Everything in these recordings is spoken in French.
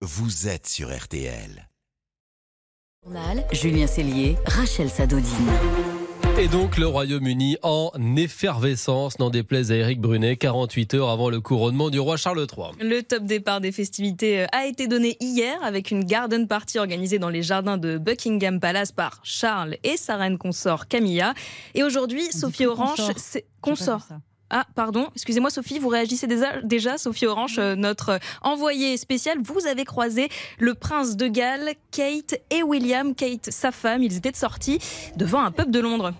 vous êtes sur RTL. Journal, Julien Cellier, Rachel Sadodine. Et donc le Royaume-Uni en effervescence, n'en déplaise à Éric Brunet, 48 heures avant le couronnement du roi Charles III. Le top départ des festivités euh, a été donné hier avec une garden party organisée dans les jardins de Buckingham Palace par Charles et sa reine consort Camilla. Et aujourd'hui, Sophie Orange, c'est consort. Ah, pardon, excusez-moi Sophie, vous réagissez déjà, Sophie Orange, euh, notre envoyée spéciale. Vous avez croisé le prince de Galles, Kate et William, Kate, sa femme. Ils étaient sortis devant un pub de Londres.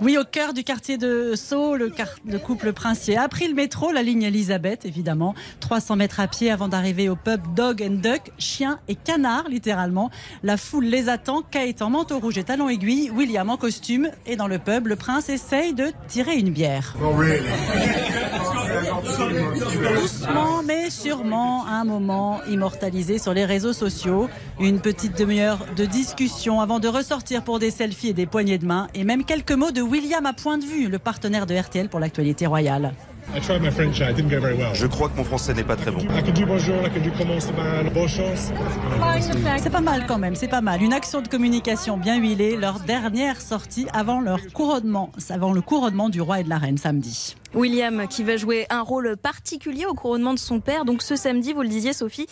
Oui, au cœur du quartier de Sceaux, le, couple princier a pris le métro, la ligne Elisabeth, évidemment. 300 mètres à pied avant d'arriver au pub Dog and Duck, chien et canard, littéralement. La foule les attend. En manteau rouge et talons aiguilles, William en costume. Et dans le pub, le prince essaye de tirer une bière. mais sûrement, un moment immortalisé sur les réseaux sociaux. Une petite demi-heure de discussion avant de ressortir pour des selfies et des poignées de main. Et même quelques mots de William à point de vue, le partenaire de RTL pour l'actualité royale. Je crois que mon français n'est pas très bon. C'est pas mal quand même, c'est pas mal. Une action de communication bien huilée, leur dernière sortie avant leur couronnement, avant le couronnement du roi et de la reine samedi. William qui va jouer un rôle particulier au couronnement de son père. Donc ce samedi, vous le disiez Sophie,